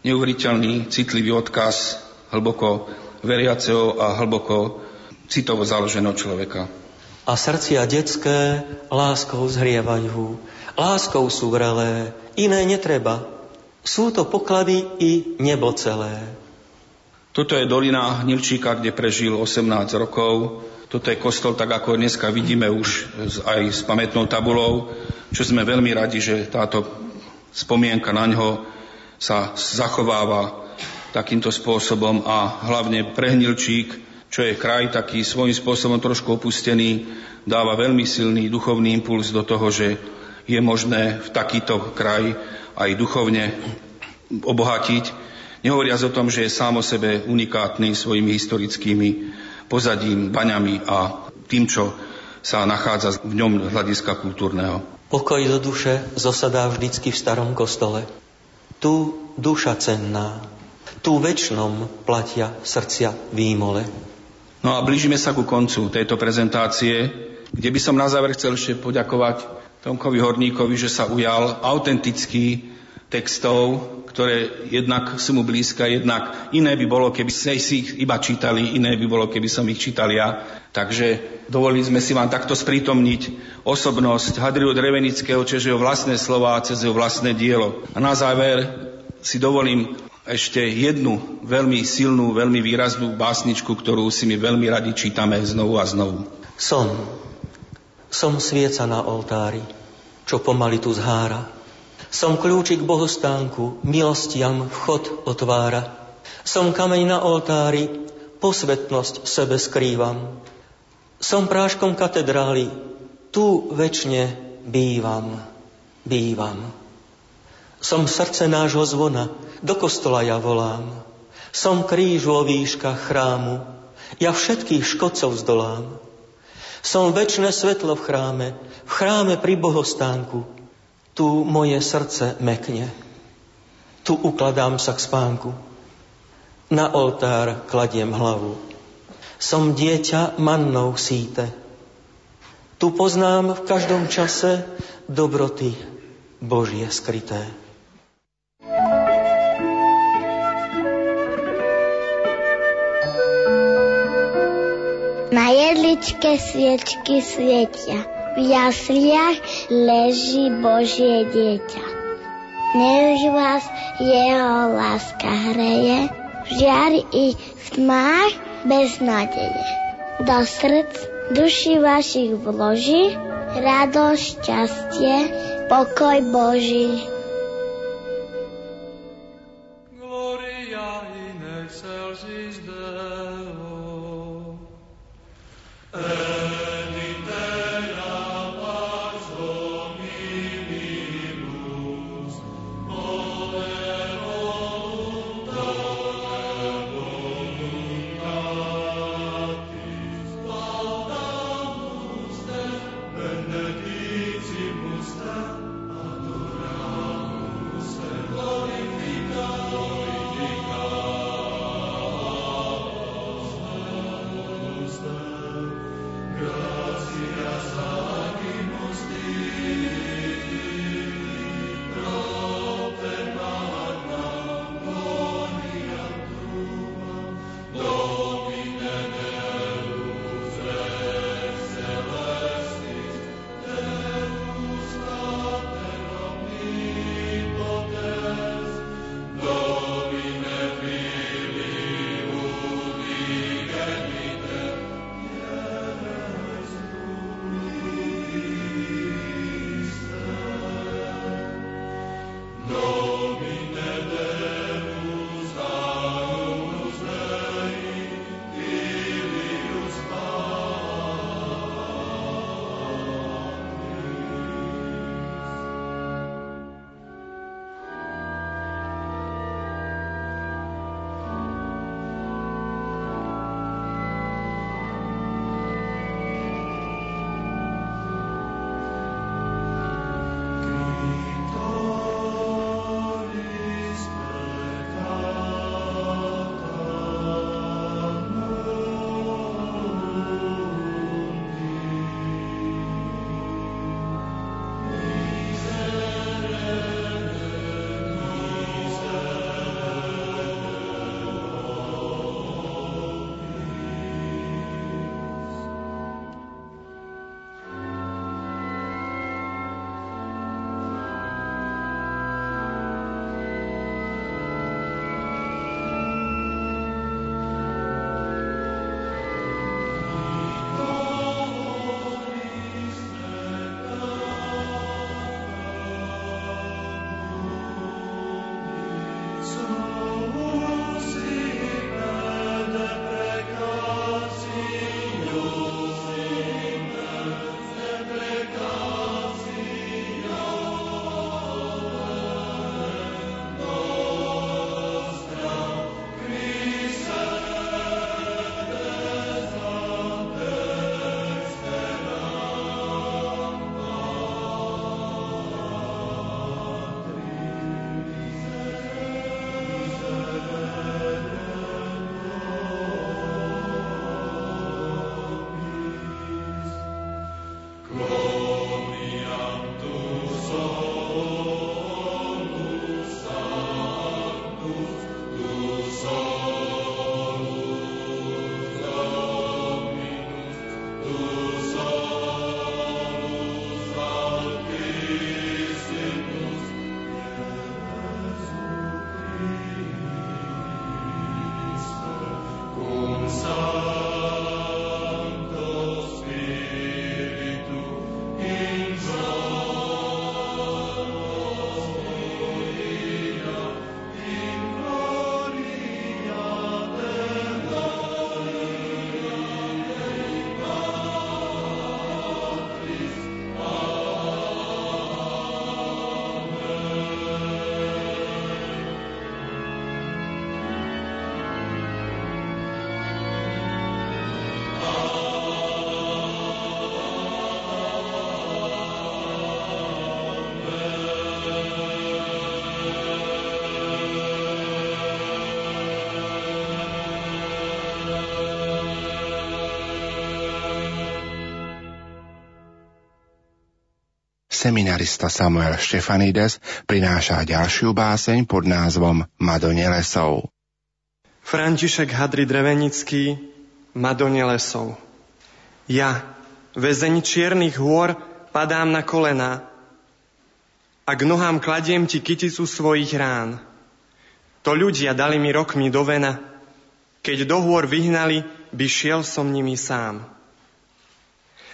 neuveriteľný, citlivý odkaz hlboko veriaceho a hlboko citovo založeného človeka. A srdcia detské láskou zhrievajú, láskou sú vrelé, iné netreba. Sú to poklady i nebo celé. Toto je dolina Hnilčíka, kde prežil 18 rokov. Toto je kostol, tak ako dneska vidíme už aj s pamätnou tabulou, čo sme veľmi radi, že táto spomienka na ňo sa zachováva takýmto spôsobom a hlavne pre Hnilčík, čo je kraj taký svojím spôsobom trošku opustený, dáva veľmi silný duchovný impuls do toho, že je možné v takýto kraj aj duchovne obohatiť, nehovoriac o tom, že je sám o sebe unikátny svojimi historickými pozadím, baňami a tým, čo sa nachádza v ňom hľadiska kultúrneho. Pokoj do duše zosadá vždycky v starom kostole. Tu duša cenná, tu väčšnom platia srdcia výmole. No a blížime sa ku koncu tejto prezentácie, kde by som na záver chcel ešte poďakovať Tomkovi Horníkovi, že sa ujal autentický textov, ktoré jednak sú mu blízka, jednak iné by bolo, keby ste si ich iba čítali, iné by bolo, keby som ich čítal ja. Takže dovolili sme si vám takto sprítomniť osobnosť Hadriu Drevenického, čeže jeho vlastné slova cez jeho vlastné dielo. A na záver si dovolím ešte jednu veľmi silnú, veľmi výraznú básničku, ktorú si my veľmi radi čítame znovu a znovu. Som som svieca na oltári, čo pomaly tu zhára. Som kľúčik bohostánku, milostiam vchod otvára. Som kameň na oltári, posvetnosť sebe skrývam. Som práškom katedrály, tu väčšine bývam, bývam. Som srdce nášho zvona, do kostola ja volám. Som kríž vo výškach chrámu, ja všetkých škodcov zdolám. Som väčšie svetlo v chráme, v chráme pri bohostánku. Tu moje srdce mekne. Tu ukladám sa k spánku. Na oltár kladiem hlavu. Som dieťa mannou síte. Tu poznám v každom čase dobroty Božie skryté. Na jedličke sviečky svietia, v jasliach leží Božie dieťa. Nech vás jeho láska hreje, v žiari i v tmách bez nádeje. Do srdc duši vašich vloží, radosť, šťastie, pokoj Boží. Seminarista Samuel Štefanides prináša ďalšiu báseň pod názvom Madone lesov. František Hadri Drevenický Madone lesov Ja, väzeň čiernych hôr, padám na kolená a k nohám kladiem ti kyticu svojich rán. To ľudia dali mi rokmi do vena, keď do hôr vyhnali, by šiel som nimi sám.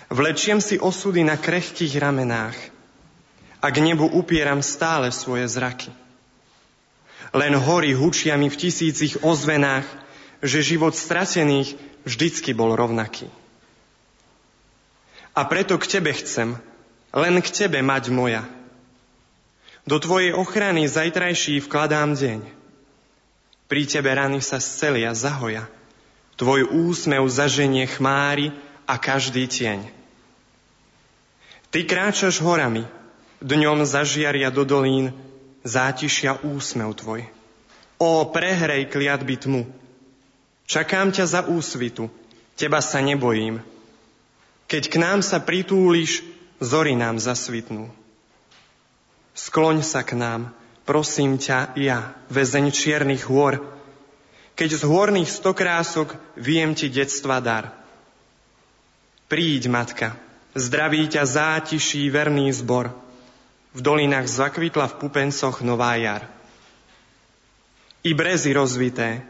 Vlečiem si osudy na krehkých ramenách – a k nebu upieram stále svoje zraky. Len hory hučia mi v tisícich ozvenách, že život stratených vždycky bol rovnaký. A preto k tebe chcem, len k tebe mať moja. Do tvojej ochrany zajtrajší vkladám deň. Pri tebe rany sa scelia zahoja. Tvoj úsmev zaženie chmári a každý tieň. Ty kráčaš horami, Dňom zažiaria do dolín zátišia úsmev tvoj. Ó, prehrej kliatby tmu. Čakám ťa za úsvitu, teba sa nebojím. Keď k nám sa pritúliš, zory nám zasvitnú. Skloň sa k nám, prosím ťa, ja, väzeň čiernych hôr, keď z hôrnych stokrások viem ti detstva dar. Príď, matka, zdraví ťa zátiší verný zbor, v dolinách zakvitla v pupencoch nová jar. I brezy rozvité,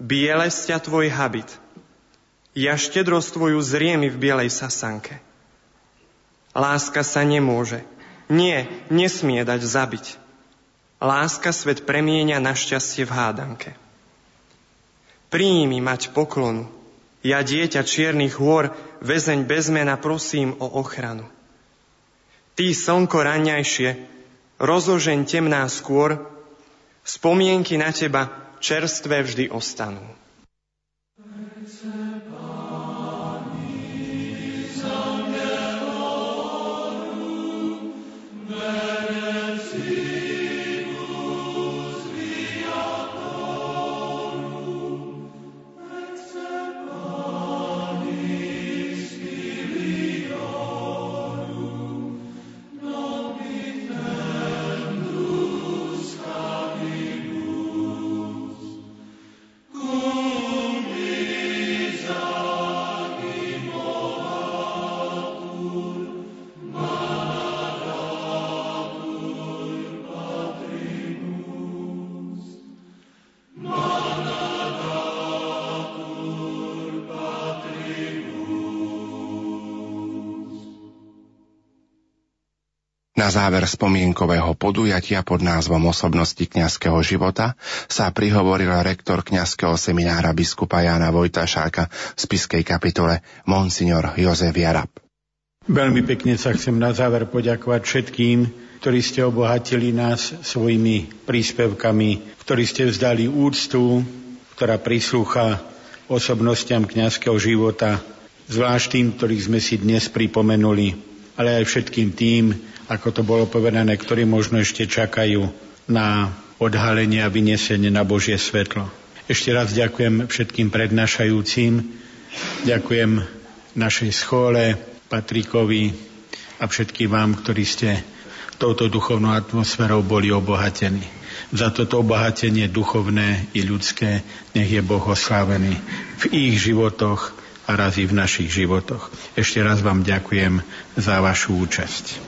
biele sťa tvoj habit, ja štedrosť tvoju zriemi v bielej sasanke. Láska sa nemôže, nie, nesmie dať zabiť. Láska svet premieňa na šťastie v hádanke. Príjmi mať poklonu, ja dieťa čiernych hôr, väzeň bez mena prosím o ochranu. Ty, slnko raňajšie, rozožeň temná skôr, spomienky na teba čerstvé vždy ostanú. Na záver spomienkového podujatia pod názvom Osobnosti kňazského života sa prihovoril rektor kňazského seminára biskupa Jána Vojtašáka v spiskej kapitole Monsignor Jozef Jarab. Veľmi pekne sa chcem na záver poďakovať všetkým, ktorí ste obohatili nás svojimi príspevkami, ktorí ste vzdali úctu, ktorá prislúcha osobnostiam kňazského života, zvlášť tým, ktorých sme si dnes pripomenuli, ale aj všetkým tým, ako to bolo povedané, ktorí možno ešte čakajú na odhalenie a vyniesenie na Božie svetlo. Ešte raz ďakujem všetkým prednášajúcim, ďakujem našej schole, Patrikovi a všetkým vám, ktorí ste touto duchovnou atmosférou boli obohatení. Za toto obohatenie duchovné i ľudské nech je Boh oslávený v ich životoch a raz i v našich životoch. Ešte raz vám ďakujem za vašu účasť.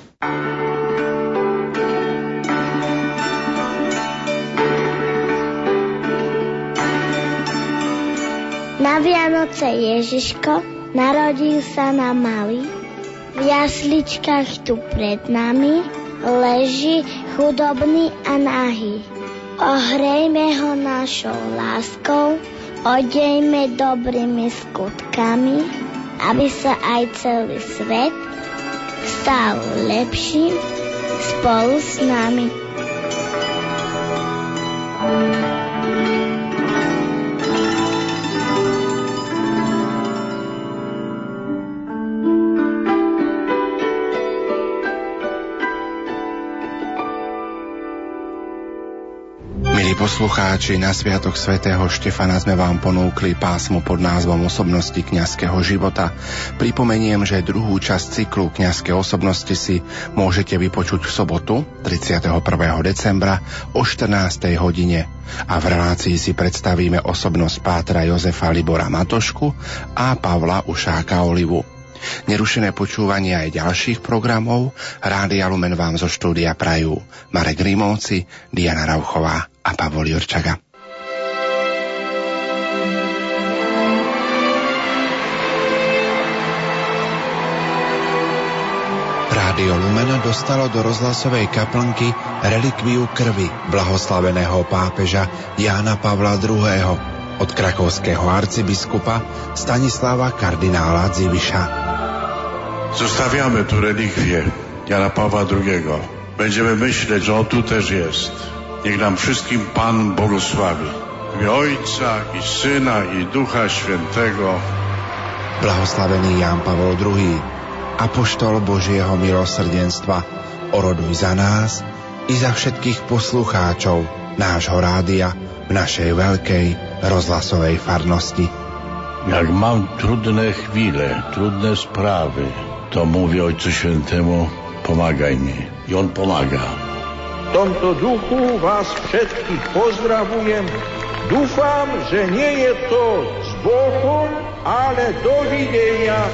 Na Vianoce Ježiško narodil sa na malý. V jasličkách tu pred nami leží chudobný a nahý. Ohrejme ho našou láskou, odejme dobrými skutkami, aby sa aj celý svet stal lepším spolu s nami. Poslucháči, na Sviatok svätého Štefana sme vám ponúkli pásmu pod názvom Osobnosti kňazského života. Pripomeniem, že druhú časť cyklu kňazské osobnosti si môžete vypočuť v sobotu 31. decembra o 14. hodine. A v relácii si predstavíme osobnosť pátra Jozefa Libora Matošku a Pavla Ušáka Olivu. Nerušené počúvanie aj ďalších programov Rádia Lumen vám zo štúdia prajú Marek Rímovci, Diana Rauchová a Pavol Jurčaga. Rádio Lumen dostalo do rozhlasovej kaplnky relikviu krvi blahoslaveného pápeža Jána Pavla II. od krakovského arcibiskupa Stanislava kardinála Dziwisza. Zostawiamy tu relikwie Jana Pawła II. Będziemy myśleć, że on tu też jest. Niech nam wszystkim Pan błogosławi. W Ojca i Syna i Ducha Świętego. Blahoslavený Ján Pavol II, apoštol Božieho milosrdenstva, oroduj za nás i za všetkých poslucháčov nášho rádia v našej veľkej rozhlasovej farnosti. Jak mam trudne chwile, trudne sprawy, to mówię Ojcu Świętemu, pomagaj mi. I On pomaga. V tomto duchu vás všetkých pozdravujem. Dúfam, že nie je to s Bohom, ale dovidenia